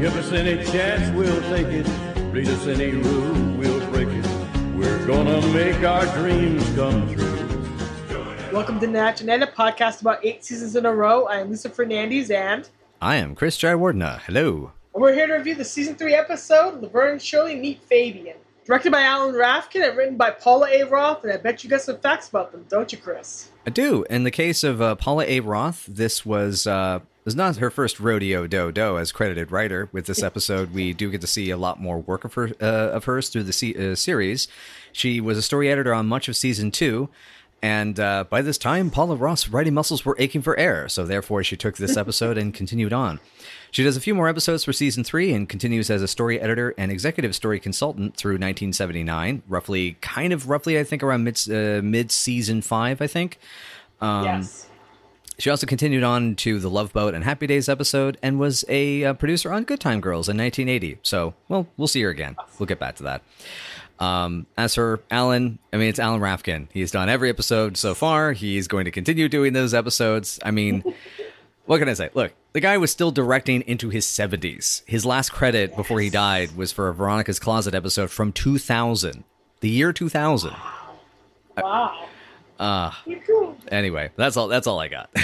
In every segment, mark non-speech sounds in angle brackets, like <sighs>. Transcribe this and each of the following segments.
Give us any chance, we'll take it. Read us any rule, we'll break it. We're gonna make our dreams come true. Welcome to Natch and Edit podcast about eight seasons in a row. I am Lisa Fernandez and I am Chris Jaiwardena. Hello. And we're here to review the season three episode, Laverne and Shirley Meet Fabian. Directed by Alan Rafkin and written by Paula A. Roth, and I bet you got some facts about them, don't you, Chris? I do. In the case of uh, Paula A. Roth, this was uh, was not her first rodeo do do as credited writer. With this <laughs> episode, we do get to see a lot more work of her uh, of hers through the se- uh, series. She was a story editor on much of season two. And uh, by this time, Paula Roth's writing muscles were aching for air, so therefore she took this <laughs> episode and continued on. She does a few more episodes for season three and continues as a story editor and executive story consultant through 1979, roughly, kind of roughly, I think, around mid uh, mid season five, I think. Um, yes. She also continued on to the Love Boat and Happy Days episode and was a uh, producer on Good Time Girls in 1980. So, well, we'll see her again. We'll get back to that. Um, as for Alan, I mean, it's Alan Rafkin. He's done every episode so far. He's going to continue doing those episodes. I mean, <laughs> what can I say? Look, the guy was still directing into his 70s. His last credit before he died was for a Veronica's Closet episode from 2000, the year 2000. Wow. Uh, anyway, that's all. That's all I got. <laughs>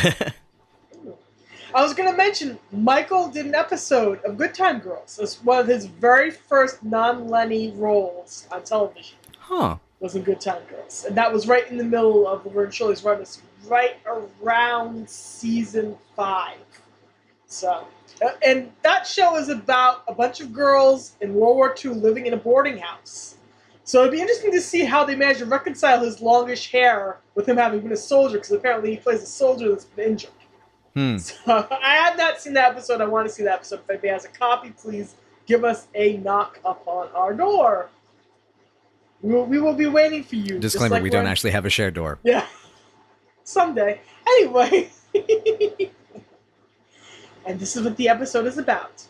I was going to mention Michael did an episode of Good Time Girls. It's one of his very first non-Lenny roles on television. huh. Was in Good Time Girls, and that was right in the middle of Laverne Shirley's run. Right around season five. So, uh, and that show is about a bunch of girls in World War II living in a boarding house. So it'd be interesting to see how they manage to reconcile his longish hair with him having been a soldier, because apparently he plays a soldier that's been injured. Hmm. <laughs> So I have not seen that episode. I want to see that episode. If anybody has a copy, please give us a knock upon our door. We will, we will be waiting for you. Disclaimer: like We don't actually have a shared door. Yeah. <laughs> Someday. Anyway. <laughs> and this is what the episode is about.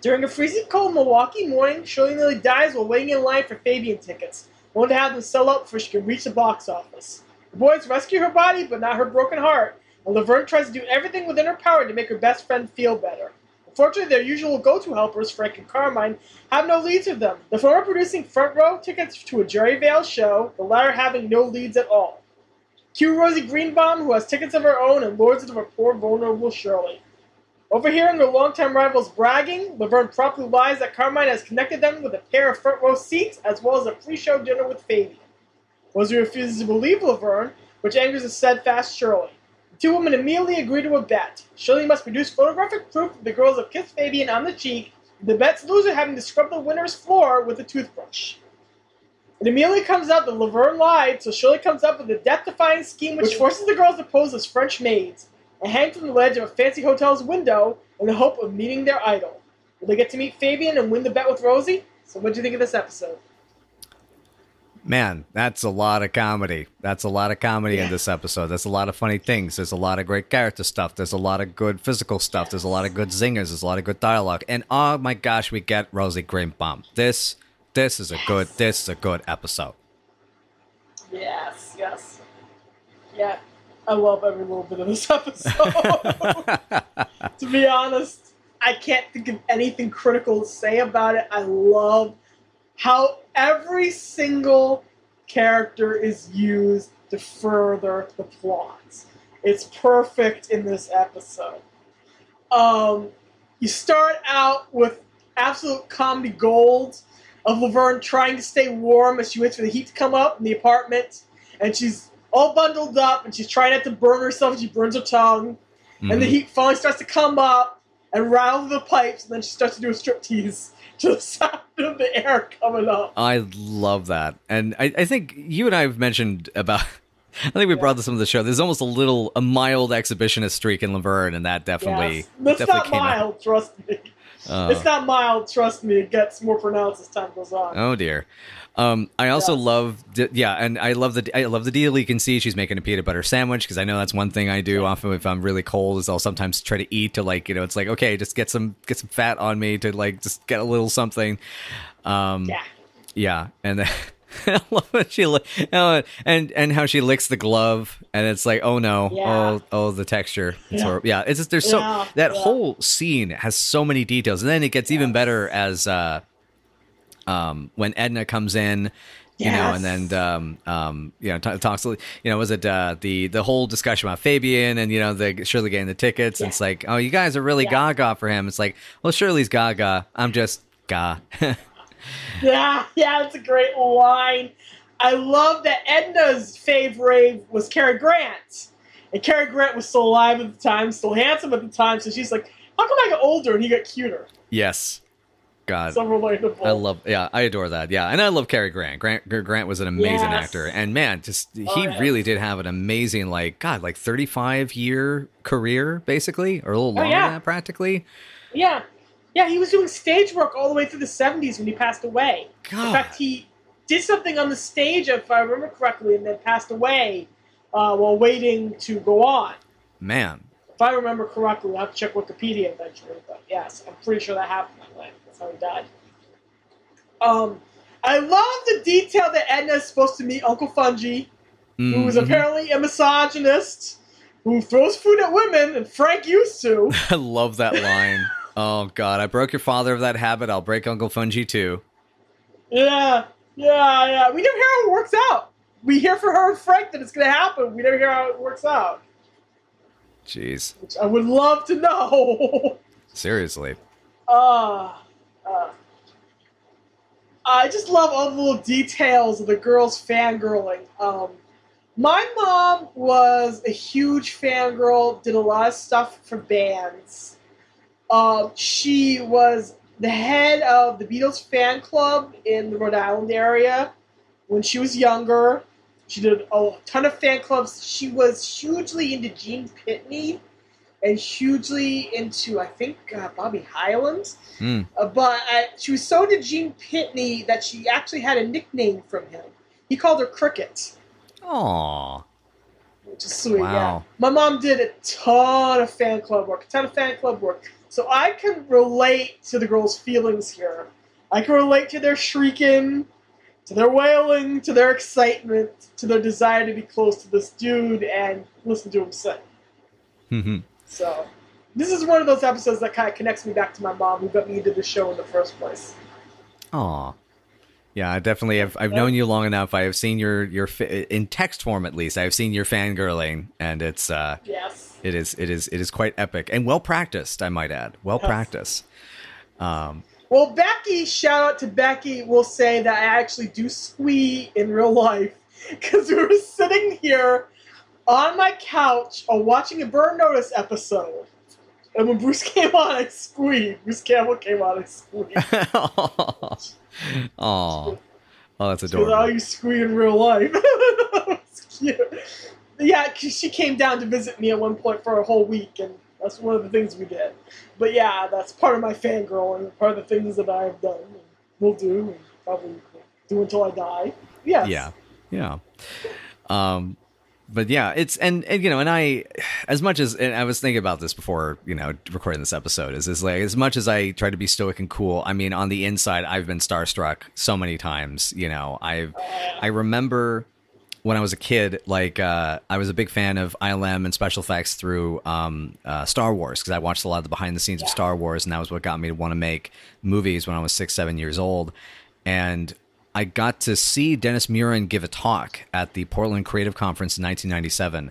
During a freezing cold Milwaukee morning, Shirley nearly dies while waiting in line for Fabian tickets, only to have them sell out before she can reach the box office. The boys rescue her body, but not her broken heart, and Laverne tries to do everything within her power to make her best friend feel better. Unfortunately, their usual go-to helpers, Frank and Carmine, have no leads with them. The former producing front row tickets to a Jerry Vale show, the latter having no leads at all. Cue Rosie Greenbaum, who has tickets of her own and lords it over poor vulnerable Shirley. Overhearing their longtime rivals bragging, Laverne promptly lies that Carmine has connected them with a pair of front row seats as well as a pre-show dinner with Fabian. Rosie refuses to believe Laverne, which angers the steadfast Shirley. The two women immediately agree to a bet. Shirley must produce photographic proof that the girls have kissed Fabian on the cheek, the bet's loser having to scrub the winner's floor with a toothbrush. It immediately comes out that Laverne lied, so Shirley comes up with a death-defying scheme which forces the girls to pose as French maids and hang from the ledge of a fancy hotel's window in the hope of meeting their idol. Will they get to meet Fabian and win the bet with Rosie? So what do you think of this episode? Man, that's a lot of comedy. That's a lot of comedy Yeah. in this episode. There's a lot of funny things. There's a lot of great character stuff. There's a lot of good physical stuff. There's a lot of good zingers. There's a lot of good dialogue. And oh my gosh, we get Rosie Greenbaum. This this is a good this is a good episode. Yes, yes. Yeah, I love every little bit of this episode. <laughs> to be honest, I can't think of anything critical to say about it. I love how every single character is used to further the plot. It's perfect in this episode. Um, you start out with absolute comedy gold of Laverne trying to stay warm as she waits for the heat to come up in the apartment, and she's all bundled up and she's trying not to burn herself. She burns her tongue, and the Mhm. heat finally starts to come up and rattle the pipes, and then she starts to do a striptease <laughs> to the sound of the air coming up. I love that. And I, I think you and I have mentioned about <laughs> I think we brought this into the show. There's almost a little a mild exhibitionist streak in Laverne, and that definitely Yes. That's definitely not came out. mild, trust me. Uh, It's not mild, trust me. It gets more pronounced as time goes on. Oh dear. Um, I also Yes. love, yeah, and I love the I love the deal. You can see she's making a peanut butter sandwich because I know that's one thing I do often if I'm really cold is I'll sometimes try to eat to like you know it's like okay just get some get some fat on me to like just get a little something. Um, Yeah. yeah, and then <laughs> I love how she oh, and and how she licks the glove, and it's like, oh no, Yeah. oh oh the texture. It's Yeah. horrible. Yeah, it's just there's so Yeah, that yeah. whole scene has so many details, and then it gets even better as uh, um, when Edna comes in. You know, and then um, um, you know, t- talks. You know, was it uh, the the whole discussion about Fabian and you know the Shirley getting the tickets? Yeah. It's like, oh, you guys are really Yeah. gaga for him. It's like, well, Shirley's gaga. I'm just ga. <laughs> Yeah, yeah, that's a great line. I love that Edna's favorite was Cary Grant. And Cary Grant was still alive at the time, still handsome at the time, so she's like, how come I got older and he got cuter? yes, God. So relatable. I love, yeah, I adore that. Yeah, and I love Cary Grant. Grant Grant was an amazing Yes. actor, and man, just he Oh, yes. really did have an amazing, like God, like thirty five year career, basically, or a little Oh, longer yeah. than that, practically. Yeah. Yeah, he was doing stage work all the way through the 70s when he passed away. God, In fact, he did something on the stage, if I remember correctly, and then passed away uh, while waiting to go on. man, If I remember correctly, I'll have to check Wikipedia eventually, but yes, I'm pretty sure that happened that way. That's how he died. Um, I love the detail that Edna is supposed to meet Uncle Fungi, who is Mhm. apparently a misogynist, who throws food at women, and Frank used to. <laughs> I love that line. oh God, I broke your father of that habit. I'll break Uncle Fungi too. Yeah, yeah, yeah. We never hear how it works out. We hear from her and Frank that it's going to happen. We never hear how it works out, Jeez, which I would love to know. <laughs> seriously. Uh, uh, I just love all the little details of the girls fangirling. Um, my mom was a huge fangirl, did a lot of stuff for bands. Um, she was the head of the Beatles fan club in the Rhode Island area when she was younger. She did a ton of fan clubs. She was hugely into Gene Pitney and hugely into, I think, uh, Bobby Hyland. Hmm. Uh, but uh, she was so into Gene Pitney that she actually had a nickname from him. He called her Cricket, Aw, which is sweet. Wow. Yeah. My mom did a ton of fan club work, a ton of fan club work. So I can relate to the girls' feelings here. I can relate to their shrieking, to their wailing, to their excitement, to their desire to be close to this dude and listen to him sing. <laughs> So this is one of those episodes that kind of connects me back to my mom who got me into the show in the first place. Aw. Yeah, I definitely have. I've known you long enough. I have seen your your in text form at least. I've seen your fangirling, and it's uh, Yes. it is it is it is quite epic and well practiced. I might add, well Yes. practiced. Um, Well, Becky, shout out to Becky, will say that I actually do squee in real life <laughs> because we were sitting here on my couch uh, watching a Burn Notice episode. And when Bruce <laughs> came on, I squeed. Bruce Campbell came on, I squeed. <laughs> Aw. Oh, that's Because how adorable. you squeak in real life. <laughs> It's cute. Yeah, 'cause she came down to visit me at one point for a whole week, and that's one of the things we did. But yeah, that's part of my fangirling, part of the things that I have done and will do, and probably do until I die. Yes. Yeah, yeah. Um, but yeah, it's and, and you know, and I, as much as and I was thinking about this before, you know, recording this episode is is like as much as I try to be stoic and cool. I mean, on the inside, I've been starstruck so many times. You know, I've I remember when I was a kid, like uh, I was a big fan of ILM and special effects through um, uh, Star Wars because I watched a lot of the behind the scenes of Star Wars, and that was what got me to want to make movies when I was six, seven years old. And I got to see Dennis Muren give a talk at the Portland Creative Conference in 1997.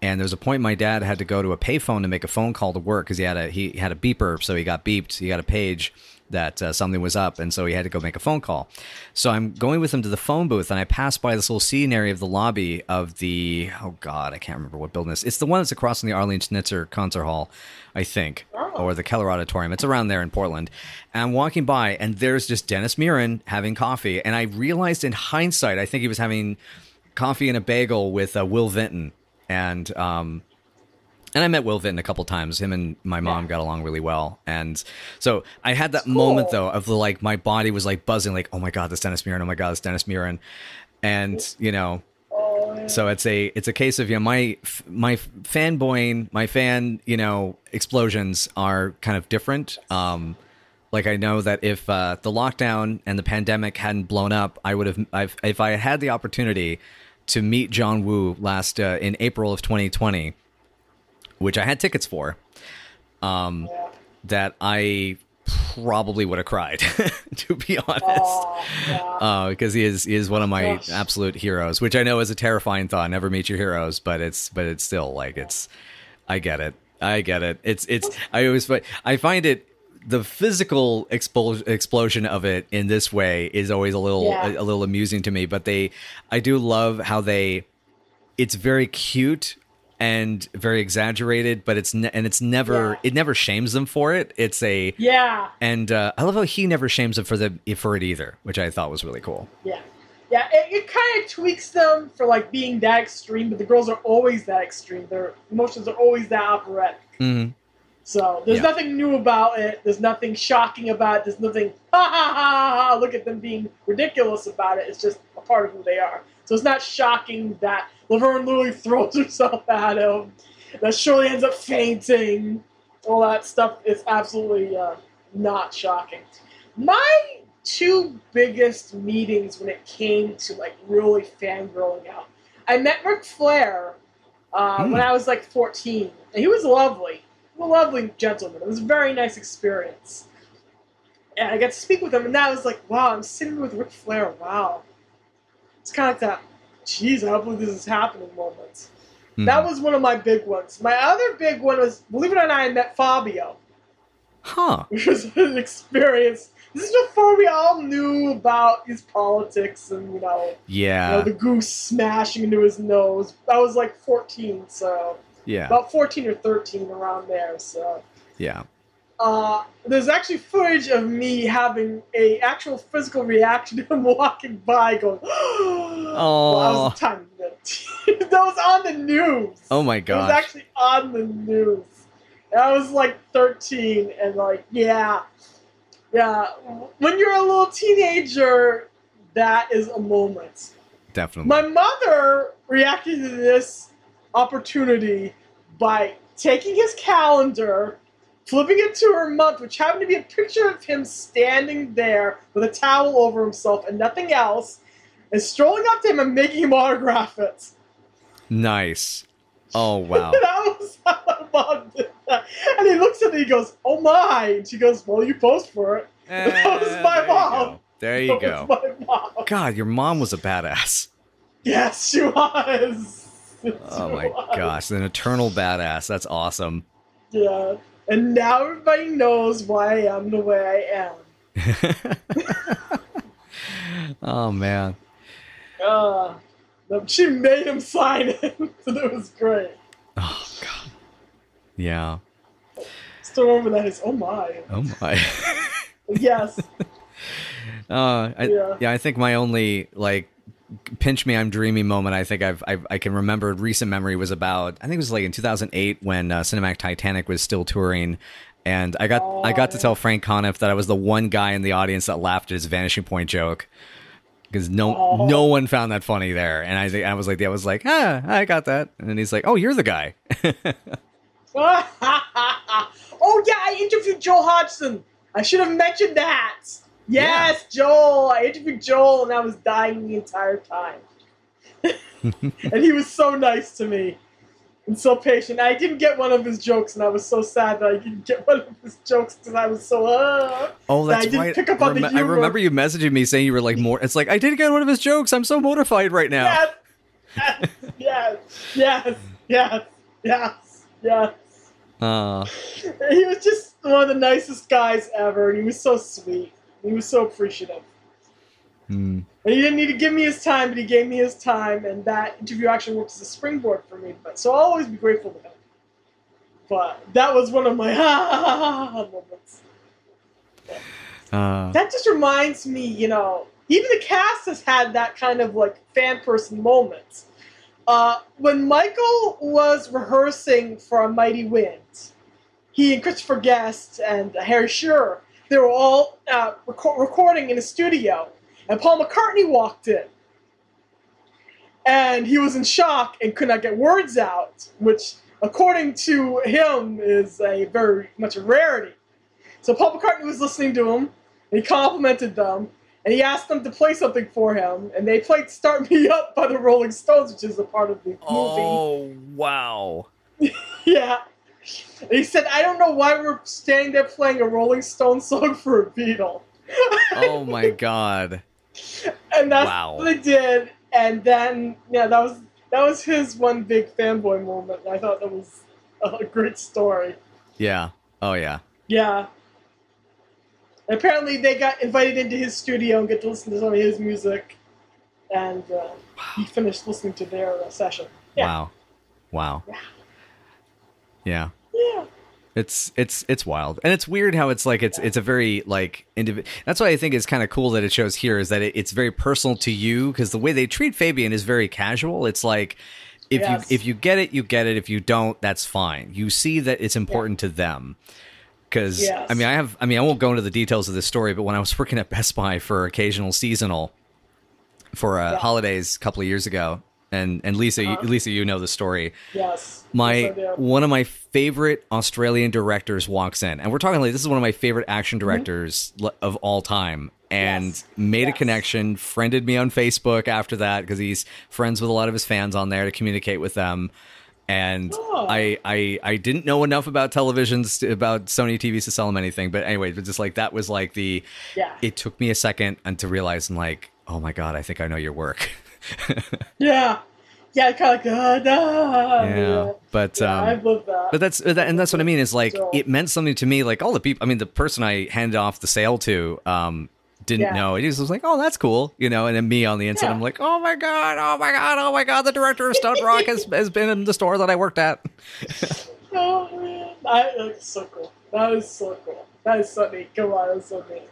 And there was a point my dad had to go to a payphone to make a phone call to work because he had a he had a beeper, so he got beeped. He got a page that uh, something was up, and so he had to go make a phone call. So I'm going with him to the phone booth, and I pass by this little seating area of the lobby of the oh god, I can't remember what building this. It's the one that's across from the Arlene Schnitzer Concert Hall, I think, Oh. or the Keller Auditorium. It's around there in Portland. And I'm walking by, and there's just Dennis Muren having coffee, and I realized in hindsight, I think he was having coffee and a bagel with uh, Will Vinton, and um, and I met Will Vinton a couple times. Him and my mom Yeah. got along really well, and so I had that Cool. moment though of the like my body was like buzzing, like oh my god, this Dennis Muren, oh my god, this Dennis Muren, and you know so it's a it's a case of you know my my fanboying my fan you know explosions are kind of different um like I know that if uh, the lockdown and the pandemic hadn't blown up, I would have. I've, if I had the opportunity to meet John Woo last uh, in April of 2020, which I had tickets for, um, that I probably would have cried, <laughs> to be honest. Oh, because he is he is one of my Gosh. absolute heroes, which I know is a terrifying thought. Never meet your heroes, but it's but it's still like it's. I get it. I get it. It's it's. I always I find it the physical expo- explosion of it in this way is always a little Yeah. a, a little amusing to me. But they, I do love how they. It's very cute and very exaggerated, but it's ne- and it's never Yeah. it never shames them for it. It's a yeah. and uh, I love how he never shames them for the for it either, which I thought was really cool. Yeah. Yeah, it, it kind of tweaks them for like being that extreme, but the girls are always that extreme. Their emotions are always that operatic. Mm-hmm. So there's Yeah. nothing new about it. There's nothing shocking about it. There's nothing ha ha ha ha. Look at them being ridiculous about it. It's just a part of who they are. So it's not shocking that Laverne literally throws <laughs> herself at him. That Shirley ends up fainting. All that stuff is absolutely uh, not shocking. My two biggest meetings when it came to like really fangirling out. I met Ric Flair uh, Hmm. when I was like 14, and he was lovely, a lovely gentleman. It was a very nice experience, and I got to speak with him, and that was like, wow, I'm sitting with Ric Flair. Wow, it's kind of like that. Jeez, I don't believe this is happening moment. Hmm. That was one of my big ones. My other big one was, believe it or not, I met Fabio huh. <laughs> which was an experience. This is before we all knew about his politics and you know, you Yeah. know the goose smashing into his nose. I was like 14, so Yeah. about 14 or 13 around there. So Yeah. Uh, there's actually footage of me having a actual physical reaction <laughs> to him walking by, going, "Oh, <gasps> well, that was tiny bit." <laughs> that was on the news. Oh my god! It was actually on the news. And I was like 13, and like, yeah, yeah. When you're a little teenager, that is a moment. Definitely. My mother reacted to this opportunity by taking his calendar, flipping it to her month, which happened to be a picture of him standing there with a towel over himself and nothing else, and strolling up to him and making him autograph it. nice. Oh wow. <laughs> that was how my mom did that. And he looks at me and he goes, Oh my. And she goes, Well, you post for it. <laughs> that was Eh, my there mom. go. There you That go. was my mom. God, your mom was a badass. Yes, she was. <laughs> Oh She my was. gosh, an eternal badass. That's awesome. Yeah. And now everybody knows why I am the way I am. <laughs> oh man. Uh, she made him sign it. <laughs> and it was great. Oh god. Yeah. Still remember that. Is, oh my. Oh my. <laughs> Yes. Uh, I, Yeah. yeah. I think my only like pinch me, I'm dreamy moment. I think I've, I've I can remember recent memory was about I think it was like in 2008 when uh, Cinematic Titanic was still touring, and I got I got to Oh. tell Frank Conniff that I was the one guy in the audience that laughed at his vanishing point joke. Because no, Oh. no one found that funny there, and I I was like, I was like, ah, I got that, and then he's like, oh, you're the guy. <laughs> oh yeah, I interviewed Joel Hodgson. I should have mentioned that. Yes, Joel. I interviewed Joel, and I was dying the entire time. <laughs> and he was so nice to me and so patient. I didn't get one of his jokes, and I was so sad that I didn't get one of his jokes because I was so. Uh, Oh, that I that's didn't right. pick up on the Rem- I remember you messaging me saying you were like more. It's like I didn't get one of his jokes. I'm so mortified right now. yes, yes, yes, yes, yes, yes. Uh, He was just one of the nicest guys ever, and he was so sweet. He was so appreciative. hmm. And he didn't need to give me his time, but he gave me his time, and that interview actually worked as a springboard for me. But so I'll always be grateful to him. But that was one of my <laughs> moments. Uh, That just reminds me, you know, even the cast has had that kind of like fan person moment. Uh, when Michael was rehearsing for A Mighty Wind, he and Christopher Guest and Harry Shearer, they were all uh, reco- recording in a studio, and Paul McCartney walked in. And he was in shock and could not get words out, which, according to him, is a very much a rarity. So Paul McCartney was listening to him, and he complimented them, and he asked them to play something for him, and they played "Start Me Up" by the Rolling Stones, which is a part of the movie. Oh wow! <laughs> Yeah. He said, "I don't know why we're standing there playing a Rolling Stone song for a Beatle." Oh my god! <laughs> and that's Wow. what they did. And then, yeah, that was that was his one big fanboy moment. I thought that was a great story. Yeah. Oh yeah. Yeah. And apparently, they got invited into his studio and get to listen to some of his music, and uh, he finished listening to their uh, session. Yeah. Wow. Wow. Yeah. Yeah. Yeah. It's it's it's wild, and it's weird how it's like it's it's a very like individ. That's why I think it's kind of cool that it shows here is that it, it's very personal to you because the way they treat Fabian is very casual. It's like if Yes. you if you get it, you get it. If you don't, that's fine. You see that it's important to them. Because Yes. I mean, I have I mean, I won't go into the details of this story, but when I was working at Best Buy for occasional seasonal for uh, Yeah. holidays a couple of years ago, and and Lisa, you, Uh-huh. Lisa, you know the story Yes. my Yes, one of my favorite Australian directors walks in, and we're talking like this is one of my favorite action directors l of all time, and Mm-hmm. Yes. made a connection, friended me on Facebook after that because he's friends with a lot of his fans on there to communicate with them. And Oh. I, I I didn't know enough about televisions to, about Sony TVs to sell him anything, but anyway, but just like that was like the Yeah. it took me a second and to realize and like oh my god, I think I know your work. <laughs> <laughs> Yeah. Yeah, kind of like, uh, nah. yeah, but Yeah, I um, love that. But that's that, and that's what I mean is like So- it meant something to me. Like all the people, I mean, the person I handed off the sale to um, didn't Yeah. know. It was like, "Oh, that's cool," you know. And then me on the inside, Yeah. I'm like, "Oh my god, oh my god, oh my god!" The director of Stunt Rock has <laughs> has been in the store that I worked at. Oh man, that is so cool. That is so cool. That is so neat. Come on, that's so neat.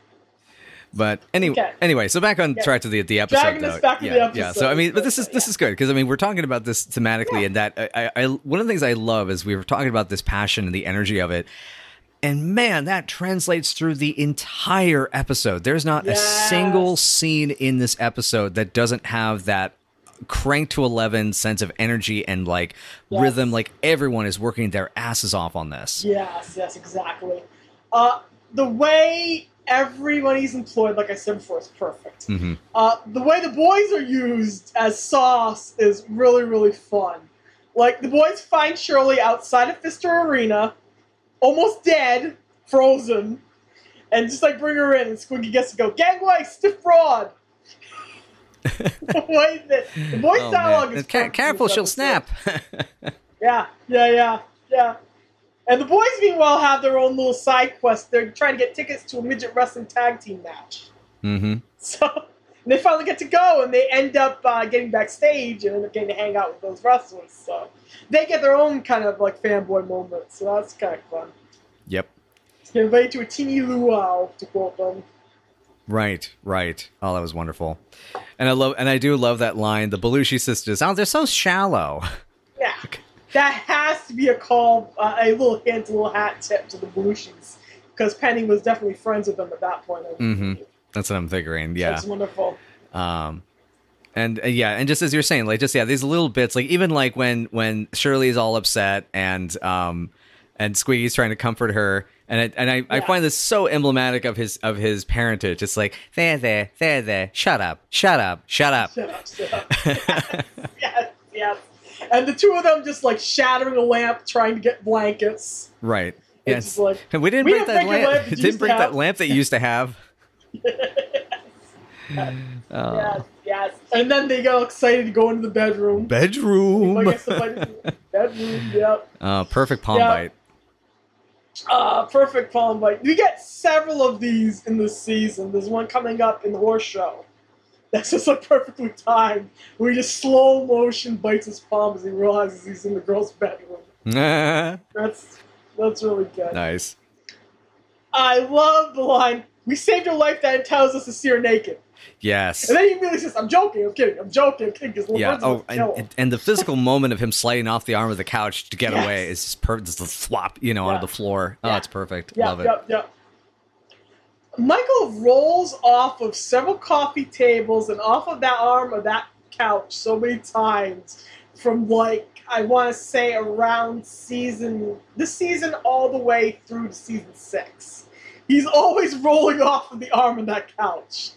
But anyway, Okay. anyway, so back on Yeah. track to the the episode. Dragging though. back to yeah, the yeah. So I mean, but this is this yeah. is good because I mean we're talking about this thematically, and that I, I, I one of the things I love is we were talking about this passion and the energy of it. And man, that translates through the entire episode. There's not Yes. a single scene in this episode that doesn't have that crank to 11 sense of energy and like Yes. rhythm. Like everyone is working their asses off on this. Yes, yes, exactly. Uh, the way everybody's employed, like I said before, is perfect. hmm Uh, the way the boys are used as sauce is really, really fun. Like the boys find Shirley outside of Fister Arena, almost dead, frozen, and just like bring her in, and Squiggy gets to go gangway, stiff broad. <laughs> the way that the boys' Oh, dialogue man. is Ca- careful, she'll snap. Yeah, yeah, yeah, yeah. And the boys, meanwhile, have their own little side quest. They're trying to get tickets to a midget wrestling tag team match. hmm So and they finally get to go, and they end up uh, getting backstage and end up getting to hang out with those wrestlers. So they get their own kind of like fanboy moment. So that's kind of fun. Yep. Get invited to a teeny luau, to quote them. Right, right. Oh, that was wonderful. And I love, and I do love that line. The Belushi sisters. Oh, they're so shallow. Yeah, <laughs> that has to be a call, uh, a little hint, a little hat tip to the Belushis, because Penny was definitely friends with them at that point. I hmm. That's what I'm figuring. Yeah. That's wonderful. Um, and uh, yeah, and just as you're saying, like just yeah, these little bits, like even like when when Shirley's all upset and um and Squiggy's trying to comfort her, and I, and I, I find this so emblematic of his of his parentage. It's like there there there there, shut up, shut up, shut up. Shut up, shut up. <laughs> yes, yes. And the two of them just like shattering a lamp trying to get blankets. right. Yes. like, And we didn't we break that lamp. lamp didn't break that lamp that you used to have. <laughs> Oh. yes, yes. And then they got excited to go into the bedroom. Bedroom. I guess the bed- bedroom, <laughs> yep. Uh, perfect palm Yeah. bite. Uh, perfect palm bite. We get several of these in this season. There's one coming up in the horse show. That's just like perfectly timed. Where he just slow motion bites his palm as he realizes he's in the girl's bedroom. <laughs> That's that's really good. nice. I love the line, we saved your life that tells us to see her naked. Yes. And then he immediately says, I'm joking, I'm kidding, I'm joking, I'm kidding, Yeah. Oh, and, and, and the physical moment of him sliding off the arm of the couch to get Yes. away is just perfect. Just the flop, you know, Yeah. onto the floor. Oh, it's perfect. Yeah, Love it. yeah, yeah. Michael rolls off of several coffee tables and off of that arm of that couch so many times from like I want to say around season this season all the way through to season six. he's always <laughs> rolling off of the arm of that couch,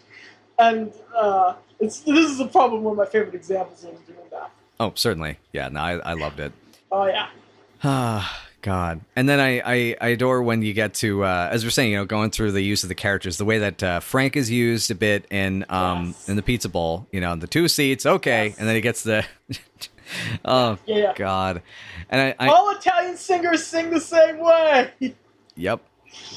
and uh, it's this is a probably one of my favorite examples of him doing that. Oh, certainly. Yeah, no, I, I loved it. Oh yeah, <sighs> <sighs> <sighs> Ah, God. And then I, I, I adore when you get to, uh, as we're saying, you know, going through the use of the characters, the way that uh, Frank is used a bit in um Yes. in the pizza bowl, you know, the two seats, okay, Yes. and then he gets the, <laughs> oh yeah. God, and I, I All Italian singers sing the same way. yep,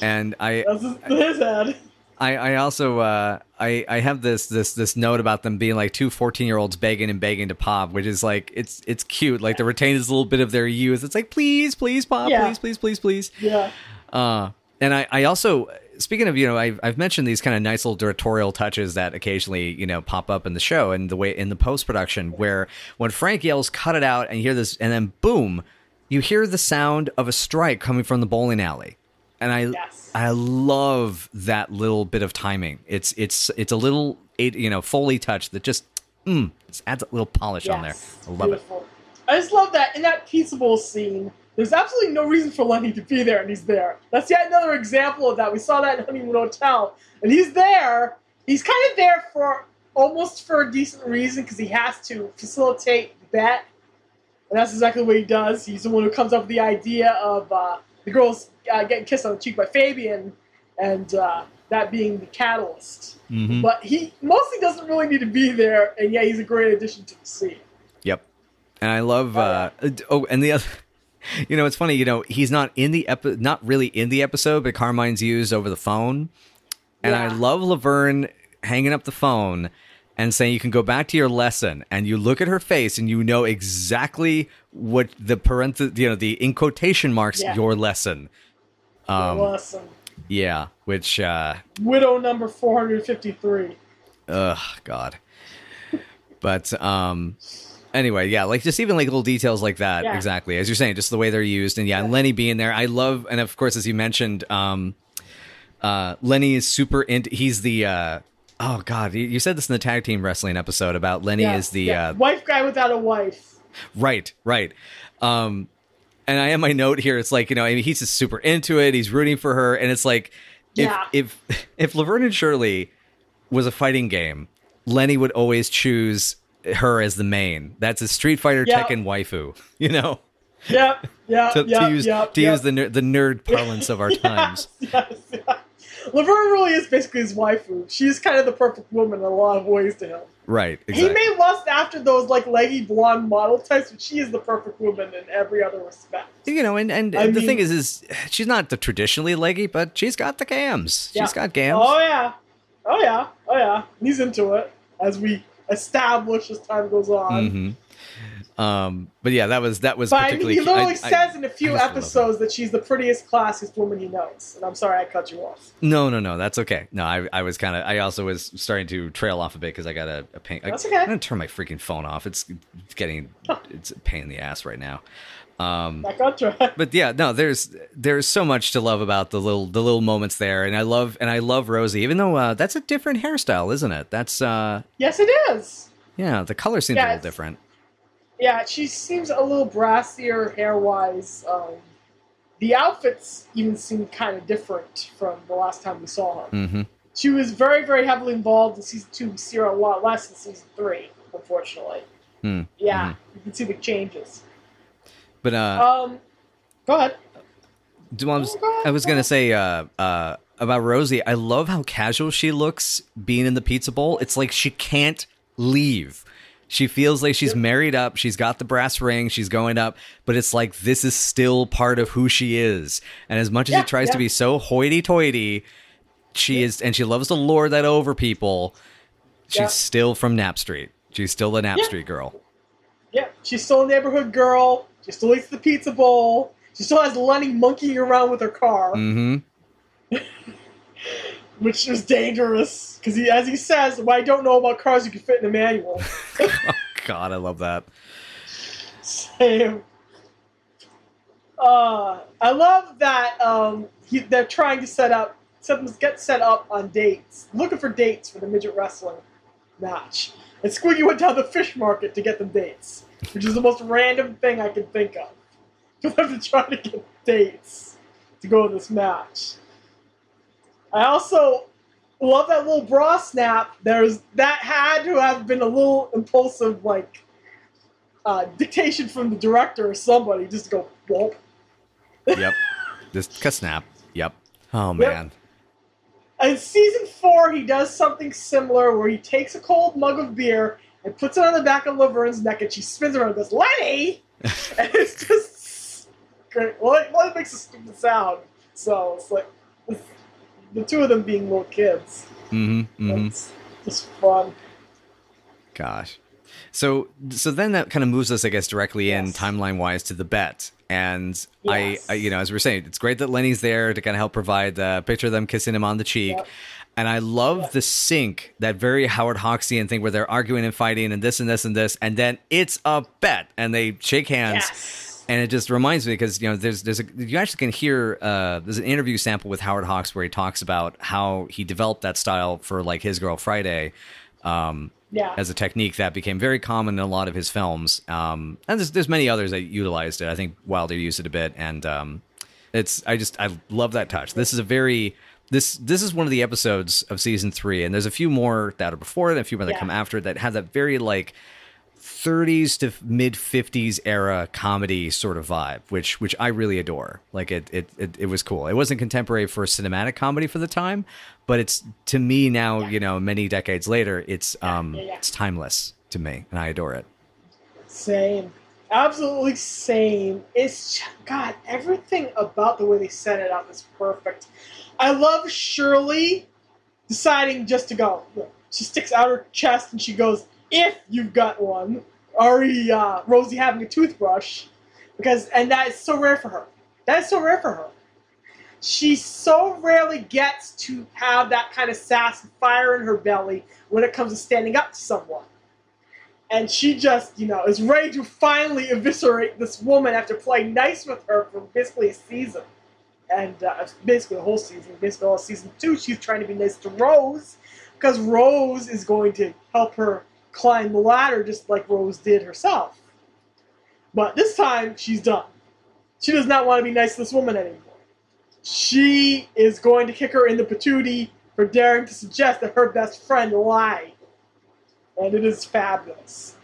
and I, That's his, his head. I, I also uh, I I have this this this note about them being like two 14 year olds begging and begging to pop, which is like it's it's cute. Like they retain this little bit of their youth. It's like please, please pop, Yeah. please, please, please, please. Yeah, Uh, and I, I also, speaking of, you know, I've, I've mentioned these kind of nice little directorial touches that occasionally, you know, pop up in the show and the way in the post production where when Frank yells, cut it out, and you hear this, and then boom, you hear the sound of a strike coming from the bowling alley. And I, Yes. I love that little bit of timing. It's, it's, it's a little, it- you know, Foley touch that just, mm, just adds a little polish on there. I love it. I just love that in that pizza bowl scene. There's absolutely no reason for Lenny to be there, and he's there. That's yet another example of that. We saw that in Honeymoon Hotel, and he's there. He's kind of there for almost for a decent reason because he has to facilitate the bet, and that's exactly what he does. He's the one who comes up with the idea of uh, the girls uh, getting kissed on the cheek by Fabian, and uh, that being the catalyst. Mhm. But he mostly doesn't really need to be there, and yeah, he's a great addition to the scene. Yep. And I love Oh, uh oh and the other <laughs> you know it's funny you know he's not in the epi- not really in the episode but Carmine's used over the phone and I love Laverne hanging up the phone and saying you can go back to your lesson and you look at her face and you know exactly what the parenthesis you know the in quotation marks Yeah. your lesson um Awesome. yeah which uh Widow number 453. Ugh, God. But um, anyway, yeah, like just even like little details like that. Yeah. Exactly, as you're saying, just the way they're used, and yeah, Lenny being there. I love, and of course, as you mentioned, um, uh, Lenny is super into. He's the uh, oh God, you, you said this in the tag team wrestling episode about Lenny Yeah, is the yeah. uh, wife guy without a wife. Right, right. Um, and I have my note here. It's like you know, I mean, he's just super into it. He's rooting for her, and it's like, if Yeah. if <laughs> if Laverne and Shirley was a fighting game, Lenny would always choose her as the main. That's a Street Fighter Yeah. Tekken waifu. <laughs> You know, Yep, Yeah. <laughs> to, yep, to use yep, to yep. use the ner- the nerd parlance of our times. Yes, yes. Laverne really is basically his waifu. She's kind of the perfect woman in a lot of ways to him. Right. Exactly. He may lust after those like leggy blonde model types, but she is the perfect woman in every other respect. you know, and and I the mean- thing is, is she's not the traditionally leggy, but she's got the gams. Yeah. She's got gams. Oh yeah, oh yeah, oh yeah. He's into it as we establish as time goes on. hmm Um, but yeah, that was that was But I mean, he literally I- I- says in a few I episodes that she's the prettiest, classiest woman he knows. And I'm sorry I cut you off. no, no, no, that's okay. No, I, I was kind of. I also was starting to trail off a bit because I got a, a pain. That's I, okay. I'm gonna turn my freaking phone off. It's, it's getting it's a pain in the ass right now. Um, but yeah, no, there's there's so much to love about the little the little moments there, and I love and I love Rosie, even though uh, that's a different hairstyle, isn't it? That's uh, Yes, it is. yeah, the color seems Yeah, a little different. Yeah, she seems a little brassier hair wise. Um, the outfits even seem kind of different from the last time we saw her. hmm She was very, very heavily involved in season two. We see her a lot less in season three, unfortunately. Hmm. Yeah, you can see the changes. But uh, Um, go ahead. Do- I was, Oh, I was gonna say uh, uh, about Rosie. I love how casual she looks being in the pizza bowl. It's like she can't leave. She feels like she's Yep. married up. She's got the brass ring. She's going up, but it's like this is still part of who she is. And as much as Yeah, she tries to be so hoity-toity, she is, and she loves to lure that over people. She's Yeah. still from Knapp Street. She's still the Knapp Yeah. Street girl. Yeah, she's still a neighborhood girl. She still eats the pizza bowl. She still has Lenny monkeying around with her car, Mm-hmm. <laughs> which is dangerous. Because he, as he says, what I don't know about cars you can fit in a manual. <laughs> oh, God, I love that. Same. Uh, I love that um, he, they're trying to set up, them, get set up on dates, looking for dates for the midget wrestling match. And Squiggy went down the fish market to get them dates, which is the most random thing I can think of. <laughs> For them to try to get dates to go to this match. I also love that little bra snap. There's that had to have been a little impulsive, like uh, dictation from the director or somebody, just to go whoop. Yep. Just ka snap. Yep. Oh man. In season four, he does something similar where he takes a cold mug of beer and puts it on the back of Laverne's neck, and she spins around and goes, "Lenny!" <laughs> and it's just great. Well, it, well, it makes a stupid sound, so it's like the two of them being little kids. Mm-hmm. mm-hmm. It's just fun. Gosh. So so then that kind of moves us, I guess, directly in timeline wise to the bet. And Yes. I, I, you know, as we are saying, it's great that Lenny's there to kind of help provide the picture of them kissing him on the cheek. Yep. And I love Yep. the sync, that very Howard Hawksian thing where they're arguing and fighting and this and this and this, and then it's a bet and they shake hands. Yes. And it just reminds me because you know there's there's a you actually can hear uh, there's an interview sample with Howard Hawks where he talks about how he developed that style for like his girl Friday, um, Yeah. as a technique that became very common in a lot of his films. Um, and there's there's many others that utilized it. I think Wilder used it a bit, and um, it's I just I love that touch. This is a very this this is one of the episodes of season three, and there's a few more that are before it, and a few more that Yeah. come after it that have that very like 30s to mid 50s era comedy sort of vibe, which which I really adore. Like it, it it it was cool. It wasn't contemporary for cinematic comedy for the time, but it's to me now, Yeah. you know, many decades later, it's um yeah, it's timeless to me, and I adore it. Same. Absolutely same. It's God, everything about the way they set it up is perfect. I love Shirley deciding just to go. She sticks out her chest and she goes, "If you've got one." Already, uh, Rosie having a toothbrush, because and that is so rare for her. That is so rare for her. She so rarely gets to have that kind of sass and fire in her belly when it comes to standing up to someone and she just, you know, is ready to finally eviscerate this woman after playing nice with her for basically a season. And uh, basically the whole season, basically all season two, she's trying to be nice to Rose because Rose is going to help her climb the ladder just like Rose did herself. But this time, she's done. She does not want to be nice to this woman anymore. She is going to kick her in the patootie for daring to suggest that her best friend lied and it is fabulous.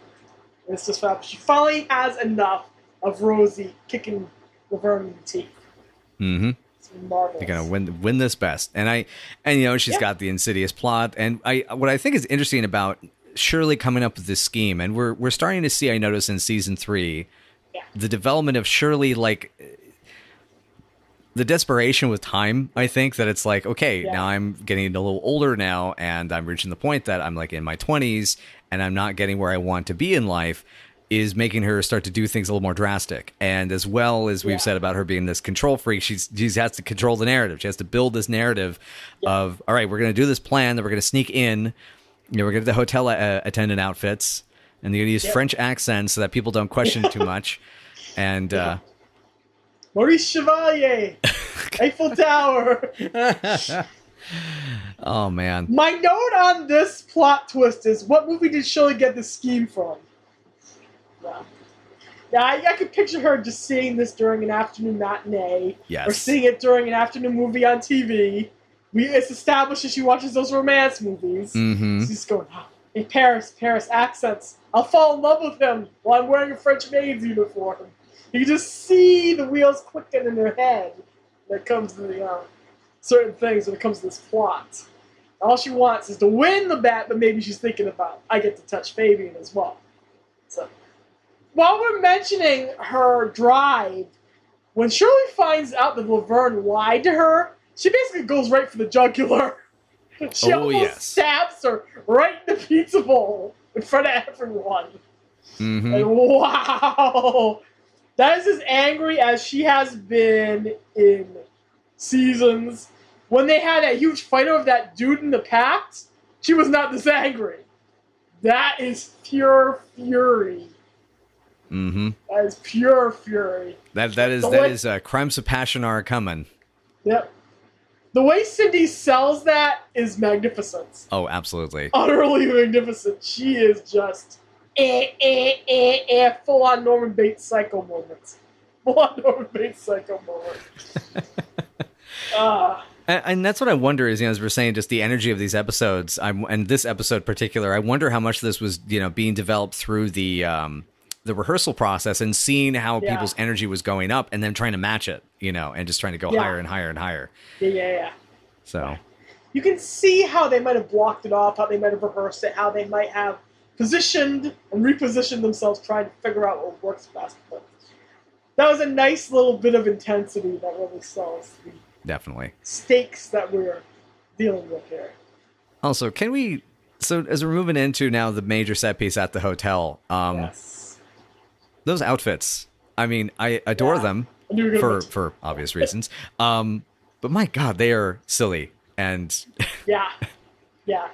It's just fabulous. She finally has enough of Rosie kicking Laverne in the teeth. Mm-hmm. It's marvelous. They're gonna win win this best, and I and you know she's Yeah. got the insidious plot, and I what I think is interesting about Shirley coming up with this scheme, and we're we're starting to see. I notice in season three, Yeah. the development of Shirley like the desperation with time i think that it's like okay Yeah. now i'm getting a little older now and i'm reaching the point that i'm like in my 20s and i'm not getting where i want to be in life is making her start to do things a little more drastic and as well as we've Yeah. said about her being this control freak she's she has to control the narrative she has to build this narrative of all right we're going to do this plan that we're going to sneak in know we're going to get the hotel uh, attendant outfits and you're going to use Yep. french accents so that people don't question too much and uh Maurice Chevalier, <laughs> Eiffel Tower. <laughs> oh man My note on this plot twist is what movie did Shirley get this scheme from? Yeah. Yeah, I, I could picture her just seeing this during an afternoon matinee, or seeing it during an afternoon movie on TV. We, it's established that she watches those romance movies. mm-hmm She's going, oh, hey, Paris, Paris accents. I'll fall in love with him while I'm wearing a French maid's uniform. You just see the wheels clicking in her head when it comes to the, uh, certain things when it comes to this plot. All she wants is to win the bet, but maybe she's thinking about, I get to touch Fabian as well. So, while we're mentioning her drive, when Shirley finds out that Laverne lied to her, she basically goes right for the jugular. <laughs> She Oh, almost yes. stabs her right in the pizza bowl in front of everyone. mm-hmm And wow, that is as angry as she has been in seasons. When they had that huge fight over that dude in the pact, she was not this angry. That is pure fury. mm-hmm That is pure fury. That that is The that is uh, crimes of passion are coming. Yep. The way Cindy sells that is magnificent. Oh, absolutely. Utterly magnificent. She is just eh, eh, eh, eh, full on Norman Bates psycho moments. Full on Norman Bates psycho moment. <laughs> Ah, <laughs> And, and that's what I wonder is, you know, as we're saying, just the energy of these episodes. I'm and this episode particular. I wonder how much this was, you know, being developed through the um, the rehearsal process and seeing how Yeah. people's energy was going up, and then trying to match it, you know, and just trying to go Yeah. higher and higher and higher. Yeah, yeah, yeah. So You can see how they might have blocked it off, how they might have rehearsed it, how they might have positioned and repositioned themselves trying to figure out what works best. But that was a nice little bit of intensity that really sells the definitely. stakes that we're dealing with here. Also, can we? So as we're moving into now the major set piece at the hotel, um, yes. Those outfits. I mean, I adore Yeah. them I knew you were gonna for for obvious reasons. Um, but my God, they are silly and <laughs> Yeah, yeah.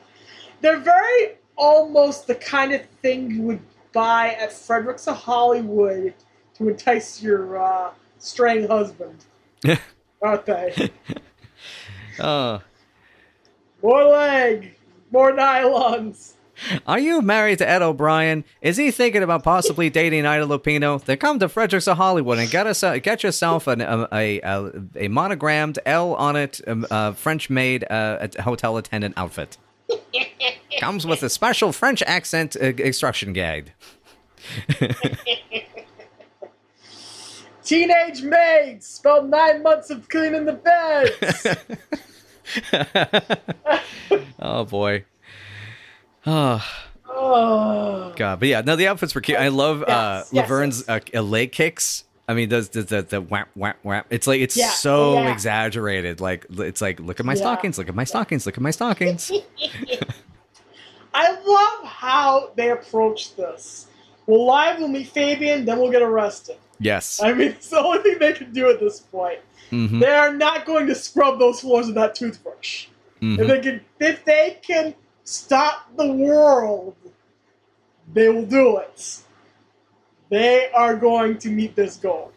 They're very almost the kind of thing you would buy at Frederick's of Hollywood to entice your uh, straying husband, <laughs> aren't they? uh, More leg, more nylons. Are you married to Ed O'Brien? Is he thinking about possibly dating Ida Lupino? Then come to Frederick's of Hollywood and get us get yourself an, um, a, a a monogrammed L on it, um, uh, French made uh, hotel attendant outfit. <laughs> Comes with a special French accent uh, instruction guide. <laughs> Teenage maids spelled nine months of cleaning the beds. <laughs> Oh boy. Oh oh, god, but yeah, no, the outfits were cute. I love uh, Yes, yes, Laverne's Uh, uh, leg kicks. I mean, does the the, the whap whap whap? It's like it's Yeah, so yeah. exaggerated. Like it's like look at my Yeah. stockings, look at my stockings, look at my stockings. <laughs> I love how they approach this. We'll live, we'll meet Fabian, then we'll get arrested. yes. I mean, <laughs> it's the only thing they can do at this point. Mhm, They are not going to scrub those floors with that toothbrush. mhm. If they can, if they can stop the world, they will do it. They are going to meet this goal.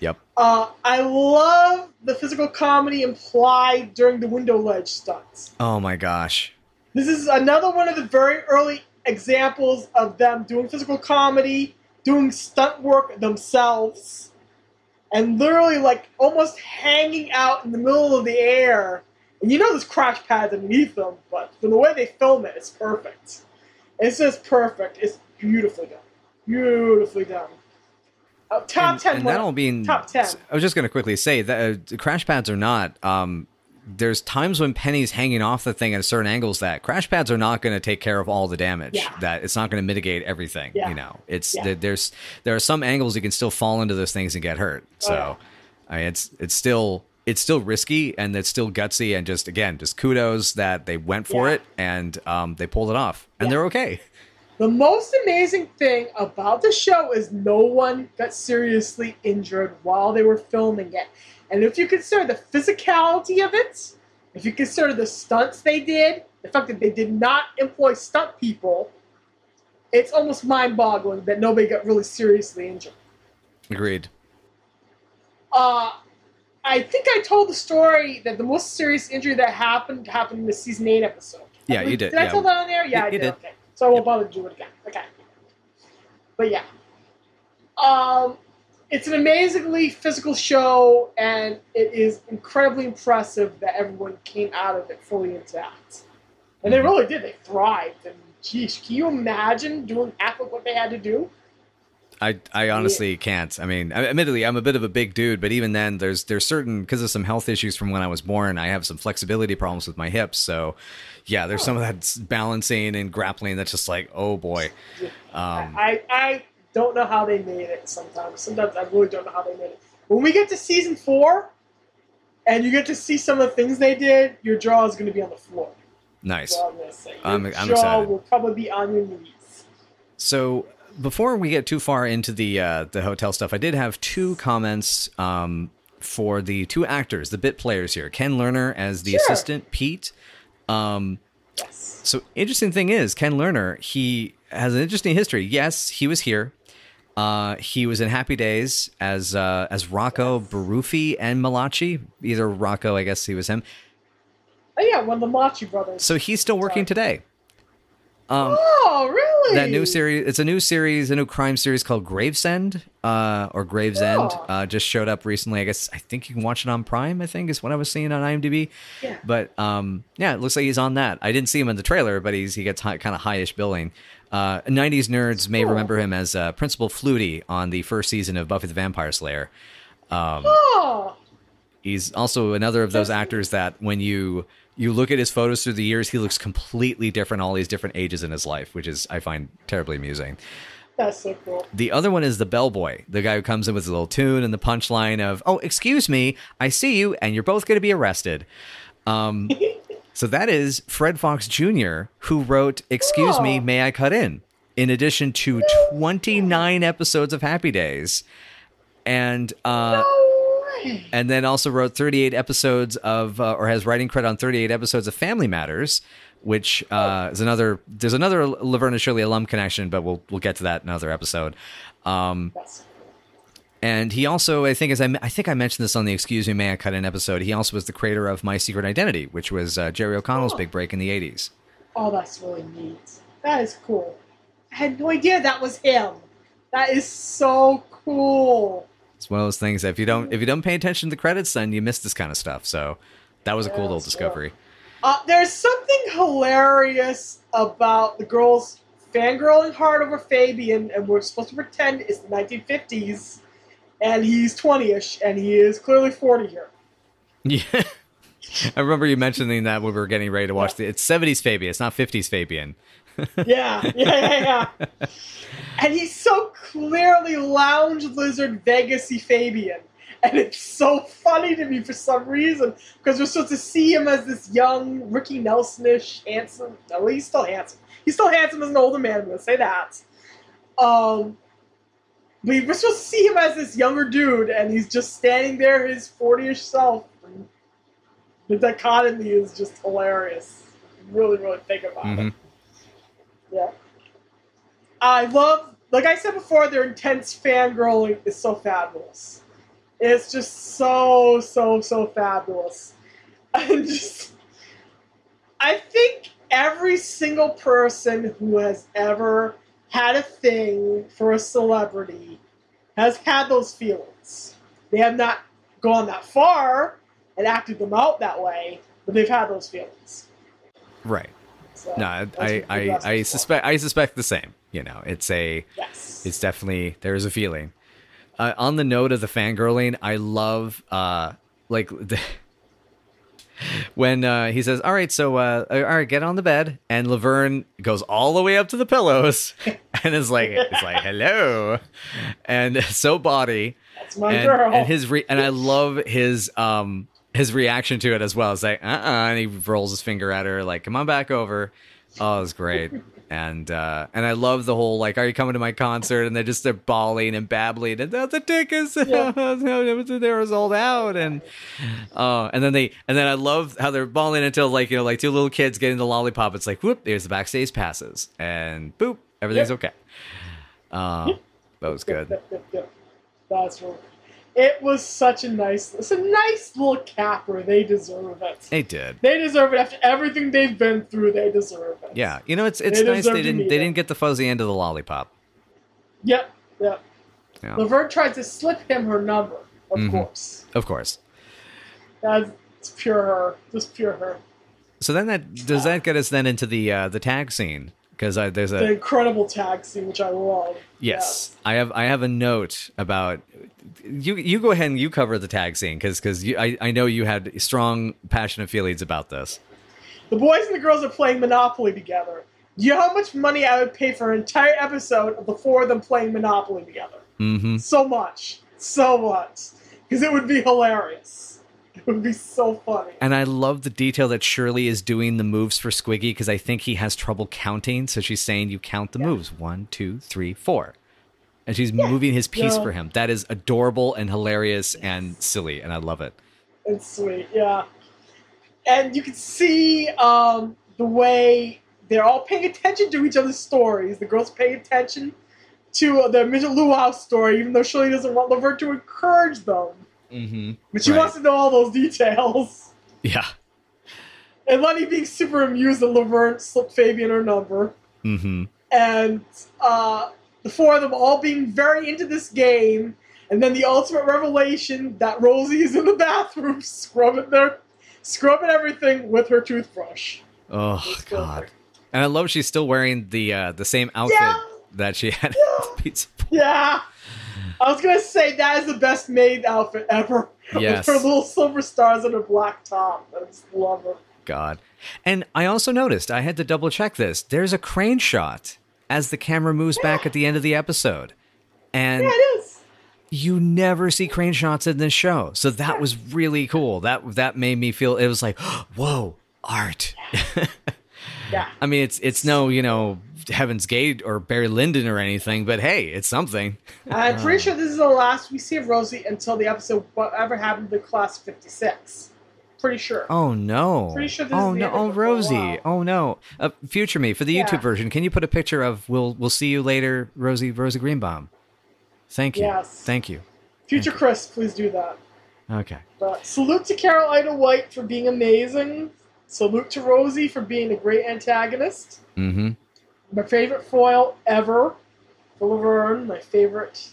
Yep. Uh, I love the physical comedy implied during the window ledge stunts. Oh my gosh. This is another one of the very early examples of them doing physical comedy, doing stunt work themselves, and literally like almost hanging out in the middle of the air. And you know there's crash pads underneath them, but from the way they film it, it's perfect. It's just perfect. It's beautifully done. Beautifully done. Uh, top and, ten. and that'll be top ten. I was just going to quickly say that uh, crash pads are not. Um, there's times when Penny's hanging off the thing at certain angles that crash pads are not going to take care of all the damage. Yeah. That it's not going to mitigate everything. Yeah. You know, it's Yeah. there- there's there are some angles you can still fall into those things and get hurt. So, Oh. I mean, it's it's still it's still risky and it's still gutsy and just again just kudos that they went for Yeah. it and um, they pulled it off and Yeah. they're okay. The most amazing thing about the show is no one got seriously injured while they were filming it. And if you consider the physicality of it, if you consider the stunts they did, the fact that they did not employ stunt people, it's almost mind boggling that nobody got really seriously injured. Agreed. Uh, I think I told the story that the most serious injury that happened happened in the season 8 episode. Yeah, you did, Did I yeah. tell that on there? Yeah, You- I did. did. Okay. So I won't bother to do it again. Okay. But yeah. Um, it's an amazingly physical show, and it is incredibly impressive that everyone came out of it fully intact. And they Mm-hmm. really did. They thrived. And geez, can you imagine doing half of what they had to do? I, I honestly can't. I mean, admittedly, I'm a bit of a big dude, but even then, there's there's certain because of some health issues from when I was born. I have some flexibility problems with my hips, so yeah, there's some of that balancing and grappling that's just like, oh boy. Um, I, I don't know how they made it sometimes. Sometimes I really don't know how they made it. When we get to season four and you get to see some of the things they did, your jaw is going to be on the floor. nice. I'm I'm- I'm jaw excited. will probably be on your knees. So before we get too far into the uh, the hotel stuff, I did have two comments um, for the two actors, the bit players here. Ken Lerner as the Sure. assistant Pete. Um, Yes. So interesting thing is Ken Lerner, he has an interesting history. Yes, he was here. Uh, he was in Happy Days as uh, as Rocco Baruffi and Malachi. Either Rocco, I guess he was him. Oh, yeah, one of the Malachi brothers. So he's still working today. Um, oh, really? that new series it's a new series a new crime series called gravesend uh or gravesend Oh. uh just showed up recently. I guess i think you can watch it on prime i think is what i was seeing on imdb. Yeah. but um yeah it looks like he's on that. I didn't see him in the trailer but he's he gets high, kind of highish billing. Uh 90s nerds may remember him as uh principal flutie on the first season of buffy the vampire slayer. Oh, he's also another of those actors that when you you look at his photos through the years he looks completely different all these different ages in his life which is i find terribly amusing that's so cool. The other one is the bellboy, the guy who comes in with his little tune and the punchline of, "Oh, excuse me, I see you, and you're both going to be arrested." Um, <laughs> so that is Fred Fox Jr., who wrote "Excuse Me, Oh. May I Cut In," in addition to 29 episodes of Happy Days, and uh, No. And then also wrote 38 episodes of uh, or has writing credit on 38 episodes of family matters which uh, is another there's another laverne and shirley alum connection but we'll we'll get to that in another episode um, That's and he also i think as I, I think i mentioned this on the excuse me may i cut in episode he also was the creator of my secret identity which was uh, jerry o'connell's Oh. big break in the 80s Oh, that's really neat. That is cool. I had no idea that was him. That is so cool. It's one of those things that if you don't if you don't pay attention to the credits then you miss this kind of stuff so that was a cool Yeah, little discovery Uh, there's something hilarious about the girls fangirling hard over Fabian, and we're supposed to pretend it's the 1950s, and he's 20ish, and he is clearly 40 here. Yeah. <laughs> I remember you mentioning that when we were getting ready to watch the. It's 70s Fabian. It's not 50s Fabian. Yeah, yeah, yeah, yeah. and he's so clearly lounge lizard Vegasy Fabian. And it's so funny to me for some reason because we're supposed to see him as this young Ricky Nelson-ish, handsome. No, he's still handsome. He's still handsome as an older man. I'm gonna say that. Um, but we're supposed to see him as this younger dude, and he's just standing there, his 40-ish self. The dichotomy is just hilarious. Really, really think about it. Yeah. I love, like I said before, their intense fangirling is so fabulous. It's just so, so, so fabulous. <laughs> And just, I think every single person who has ever had a thing for a celebrity has had those feelings. They have not gone that far and acted them out that way, but they've had those feelings. Right. So, No, that's I, I, I suspect I suspect the same. You know, it's a Yes. it's definitely there's a feeling. Uh, on the note of the fangirling, I love uh like <laughs> the, when uh, he says, "All right, so uh, all right, get on the bed," and Laverne goes all the way up to the pillows <laughs> and is like, "It's like hello," and <laughs> so body That's my and, girl. and his re- and I love his um his reaction to it as well. It's like uh uh and he rolls his finger at her like come on back over. Oh, it was great. And uh, and I love the whole like, are you coming to my concert? And they're just they're bawling and babbling and oh, the tickets, Yeah. <laughs> they were sold out, and uh, and then they and then I love how they're bawling until like you know like two little kids getting the lollipop. It's like whoop, there's the backstage passes, and boop, everything's Yep. okay. Uh, that was good. Yep, <laughs> yep. That's right. It was such a nice, it's a nice little capper. They deserve it. They did. They deserve it after everything they've been through. They deserve it. Yeah, you know it's it's They nice they didn't they there. didn't get the fuzzy end of the lollipop. Yep. Yep. Yeah, Laverne tried to slip him her number. Of Mhm. course. of course. That's pure her. Just pure her. So then that does that get us then into the uh, the tag scene because there's The incredible tag scene, which I love. yes I have I have a note about you you go ahead and you cover the tag scene because because I I know you had strong passionate feelings about this. The boys and the girls are playing Monopoly together. Do you know how much money I would pay for an entire episode of the four of them playing Monopoly together? Mm-hmm. So much. So much. Because it would be hilarious. <laughs> It would be so funny. And I love the detail that Shirley is doing the moves for Squiggy because I think he has trouble counting. So she's saying you count the moves one, two, three, four. And she's moving his piece Yeah. for him. That is adorable and hilarious and silly, and I love it. It's sweet, yeah. And you can see um, the way they're all paying attention to each other's stories. The girls paying attention to the Midget Luau story, even though Shirley doesn't want Laverne to encourage them. Mm-hmm. But she wants to know all those details. Yeah. And Lenny being super amused that Laverne slipped Fabian her number. Mm-hmm. and uh, the four of them all being very into this game, and then the ultimate revelation that Rosie is in the bathroom <laughs> scrubbing their scrubbing everything with her toothbrush. Oh God. perfect. And I love she's still wearing the uh, the same outfit Yeah. that she had Yeah. at the pizza. Yeah. I was gonna say that is the best made outfit ever. <laughs> Yes. With her little silver stars and her black top. I just love her. God. And I also noticed I had to double check this. There's a crane shot as the camera moves back at the end of the episode. And Yeah, it is. you never see crane shots in this show. So that was really cool. That that made me feel it was like, <gasps> whoa, art. <laughs> Yeah. I mean, it's it's no, you know, Heaven's Gate or Barry Lyndon or anything, but hey, it's something. I'm pretty sure this is the last we see of Rosie until the episode whatever happened to Class 56. Pretty sure. Oh no! Pretty sure this oh is the no! Oh Rosie! Oh no! Uh, future me for the Yeah. YouTube version. Can you put a picture of "We'll We'll see you later," Rosie Rosie Greenbaum? Thank you. Yes. Thank you. Future Chris, please do that. Okay. But salute to Carole Ita White for being amazing. Salute to Rosie for being a great antagonist. Mm-hmm. My favorite foil ever Laverne, my favorite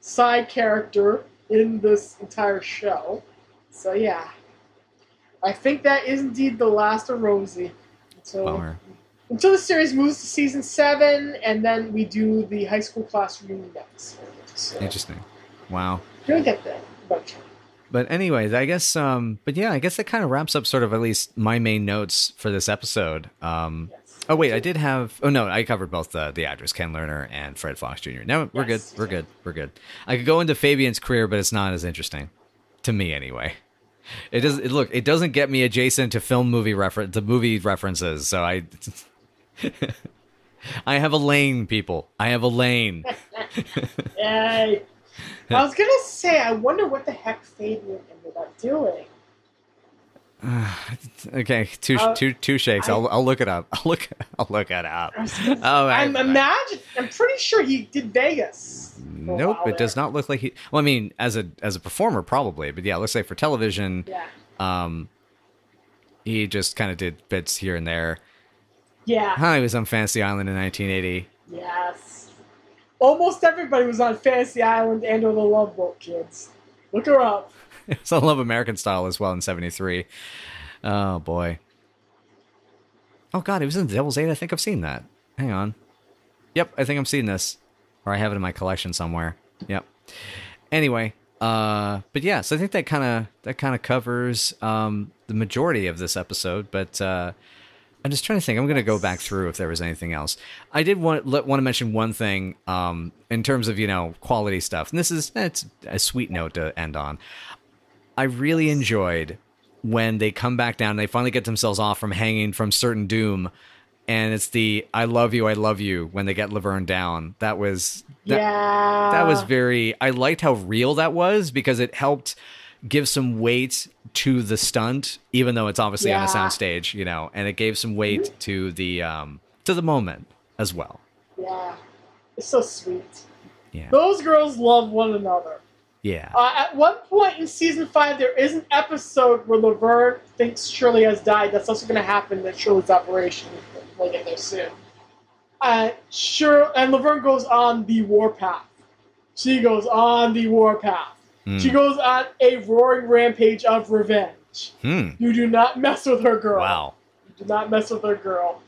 side character in this entire show. So yeah. I think that is indeed the last of Rosie. Until, Bummer. until the series moves to season seven, and then we do the high school class reunion episode. So Interesting. Wow. you'll get eventually. But anyways, I guess. Um. But yeah, I guess that kind of wraps up sort of at least my main notes for this episode. Um. Yes. Oh wait, I did have. Oh no, I covered both the the actors Ken Lerner and Fred Fox Jr. No, we're Yes, good. We're good. We're good. I could go into Fabian's career, but it's not as interesting to me anyway. It does. It, look, it doesn't get me adjacent to film movie reference to movie references. So I, <laughs> I have a lane, people. I have a lane. <laughs> Yay. I was gonna say, I wonder what the heck Fabian ended up doing. <sighs> Okay, two Uh, two two shakes. I'll I'll look it up. <laughs> I'll look I'll look it up. <laughs> I Oh, I- I'm imagine. I'm pretty sure he did Vegas. Nope, it does not look like he. Well, I mean, as a as a performer, probably, but yeah, let's say for television, Yeah. um, he just kind of did bits here and there. Yeah. Huh, he was on Fantasy Island in 1980. Yes. Almost everybody was on Fantasy Island and or the Love Boat Kids. Look her up. <laughs> Was on Love American Style as well in '73. Oh boy. Oh god, it was in Devil's Eight. I think I've seen that. Hang on. Yep, I think I'm seeing this, or I have it in my collection somewhere. Yep. Anyway, uh, but yeah, so I think that kind of that kind of covers um, the majority of this episode. But uh, I'm just trying to think. I'm going to go back through if there was anything else. I did want want to mention one thing um, in terms of you know quality stuff, and this is it's a sweet note to end on. I really enjoyed when they come back down. and They finally get themselves off from hanging from certain doom, and it's the "I love you, I love you" when they get Laverne down. That was that, yeah. that was very. I liked how real that was because it helped give some weight to the stunt, even though it's obviously on a Yeah. soundstage, you know, and it gave some weight to the um to the moment as well. Yeah. It's so sweet. Yeah, Those girls love one another. Yeah, Uh, at one point in season five, there is an episode where Laverne thinks Shirley has died. That's also going to happen at Shirley's operation. We'll get there soon. Uh, sure, and Laverne goes on the warpath. She goes on the warpath. Hmm. She goes on a roaring rampage of revenge. Hmm. You do not mess with her girl. Wow. You do not mess with her girl.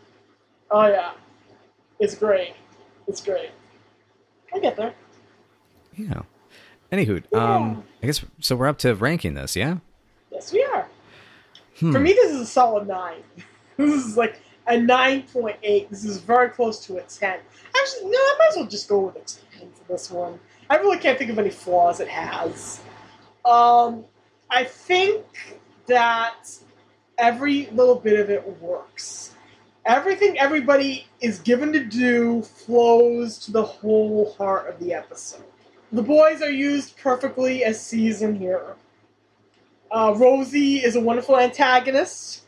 Oh yeah, it's great. It's great. I get there. Yeah. Anywho, Yeah. um, I guess so. We're up to ranking this, yeah. Yes, we are. Hmm. For me, this is a solid nine. <laughs> This is like a nine point eight. This is very close to a ten. Actually, no, I might as well just go with a ten for this one. I really can't think of any flaws it has. Um, I think that every little bit of it works. Everything everybody is given to do flows to the whole heart of the episode. The boys are used perfectly as season here. Uh, Rosie is a wonderful antagonist.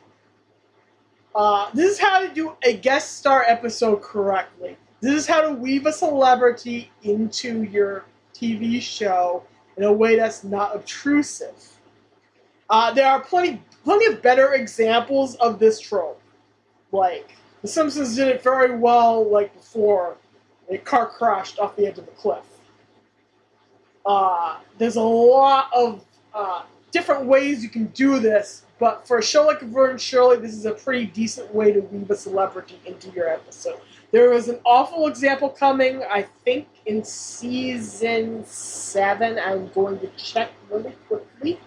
Uh, this is how to do a guest star episode correctly. This is how to weave a celebrity into your TV show in a way that's not obtrusive. Uh, there are plenty, plenty of better examples of this trope, like The Simpsons did it very well, like before a car crashed off the edge of the cliff. Uh, there's a lot of uh, different ways you can do this, but for a show like Vern Shirley, this is a pretty decent way to weave a celebrity into your episode. There was an awful example coming, I think, in season seven. I'm going to check really quickly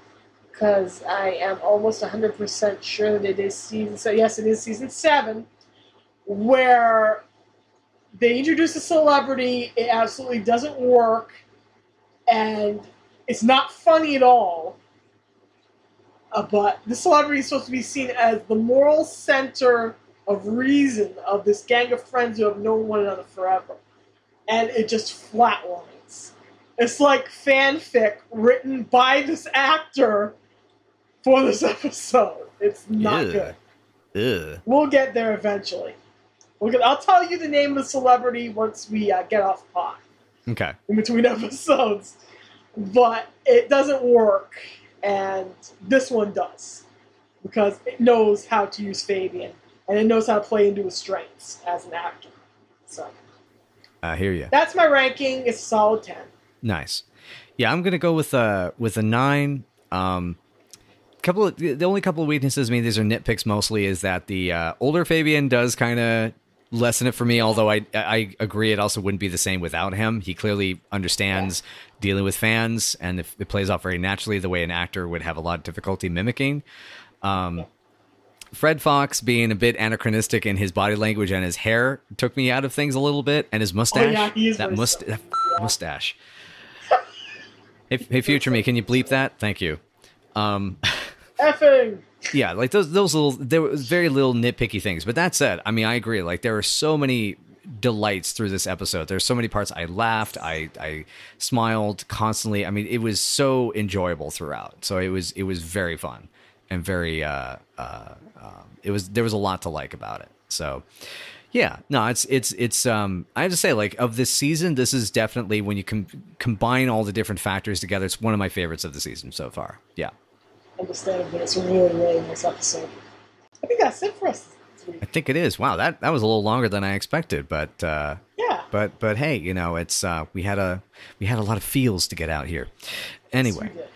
because I am almost 100% sure that it is season so yes it is season 7 where they introduce a celebrity it absolutely doesn't work and it's not funny at all uh, but the celebrity is supposed to be seen as the moral center of reason of this gang of friends who have known one another forever and it just flatlines it's like fanfic written by this actor for this <laughs> episode. It's not Ew. good. Ugh. We'll get there eventually. We'll get, I'll tell you the name of the celebrity once we uh, get off pod Okay. in between <laughs> episodes. But it doesn't work, and this one does because it knows how to use Fabian and it knows how to play into his strengths as an actor. So I hear you. that's my ranking. It's a solid ten. Nice. Yeah, I'm gonna go with a with a nine. Um, couple of the only couple of weaknesses. I mean, these are nitpicks mostly. Is that the uh, older Fabian does kind of lessen it for me. Although I I agree, it also wouldn't be the same without him. He clearly understands dealing with fans, and if it plays off very naturally, the way an actor would have a lot of difficulty mimicking. Um, Fred Fox being a bit anachronistic in his body language and his hair took me out of things a little bit, and his mustache. yeah, he is that must that mustache. hey, hey, future me, can you bleep that? Thank you. Um, Effing. Yeah, like those those little there was very little nitpicky things. But that said, I mean, I agree. Like there were so many delights through this episode. There's so many parts I laughed, I I smiled constantly. I mean, it was so enjoyable throughout. So it was it was very fun and very uh uh um, it was there was a lot to like about it. So yeah, no, it's it's it's um I have to say like of this season, this is definitely when you com- combine all the different factors together, it's one of my favorites of the season so far. Yeah. Understandably, it's a really, really nice episode. I think that's it for us. I think it is. Wow, that that was a little longer than I expected, but uh, Yeah. but but hey, you know, it's uh, we had a we had a lot of feels to get out here. Anyway, We did.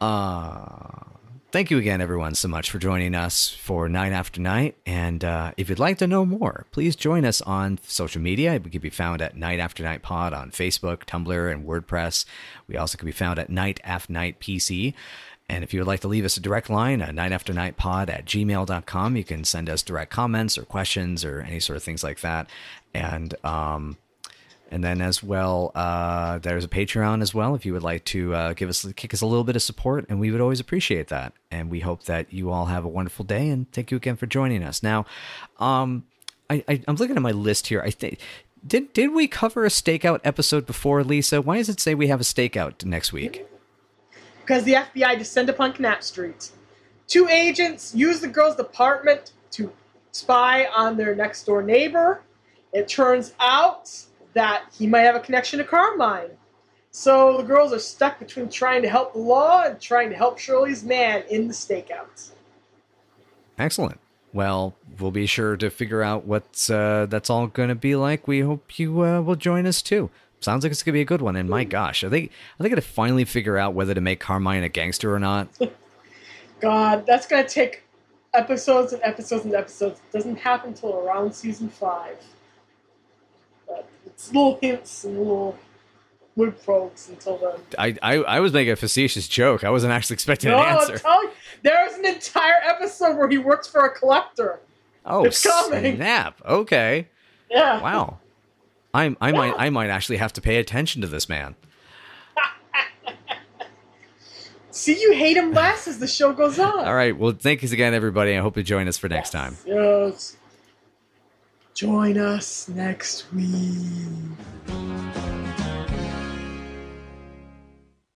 uh, thank you again, everyone, so much for joining us for Night After Night. And uh, if you'd like to know more, please join us on social media. We can be found at Night After Night Pod on Facebook, Tumblr, and WordPress. We also can be found at Night After Night PC. And if you would like to leave us a direct line, uh, night after night pod at gmail.com, you can send us direct comments or questions or any sort of things like that. And, um, and then as well, uh, there's a Patreon as well. If you would like to uh, give us, kick us a little bit of support, and we would always appreciate that. And we hope that you all have a wonderful day. And thank you again for joining us. Now, um, I, I, I'm looking at my list here. I think did did we cover a stakeout episode before, Lisa? Why does it say we have a stakeout next week? Because the FBI descend upon Knapp Street. Two agents use the girl's apartment to spy on their next door neighbor. It turns out that he might have a connection to Carmine. So the girls are stuck between trying to help the law and trying to help Shirley's man in the stakeout. Excellent. Well, we'll be sure to figure out what's uh, that's all going to be like. We hope you uh, will join us too. Sounds like it's going to be a good one. And my hmm. gosh, are they are they going to finally figure out whether to make Carmine a gangster or not? <laughs> God, that's gonna take episodes and episodes and episodes. It doesn't happen until around season five. But it's little hints and little wood probes until then. I, I I was making a facetious joke. I wasn't actually expecting No, an I'm answer. telling you, there's an entire episode where he works for a collector. Oh, it's coming. snap! Okay, Yeah. wow. I I might I might actually have to pay attention to this man. See, you hate him less as the show goes on. All right. Well, thank you again, everybody. I hope you join us for next time. Yes. Join us next week.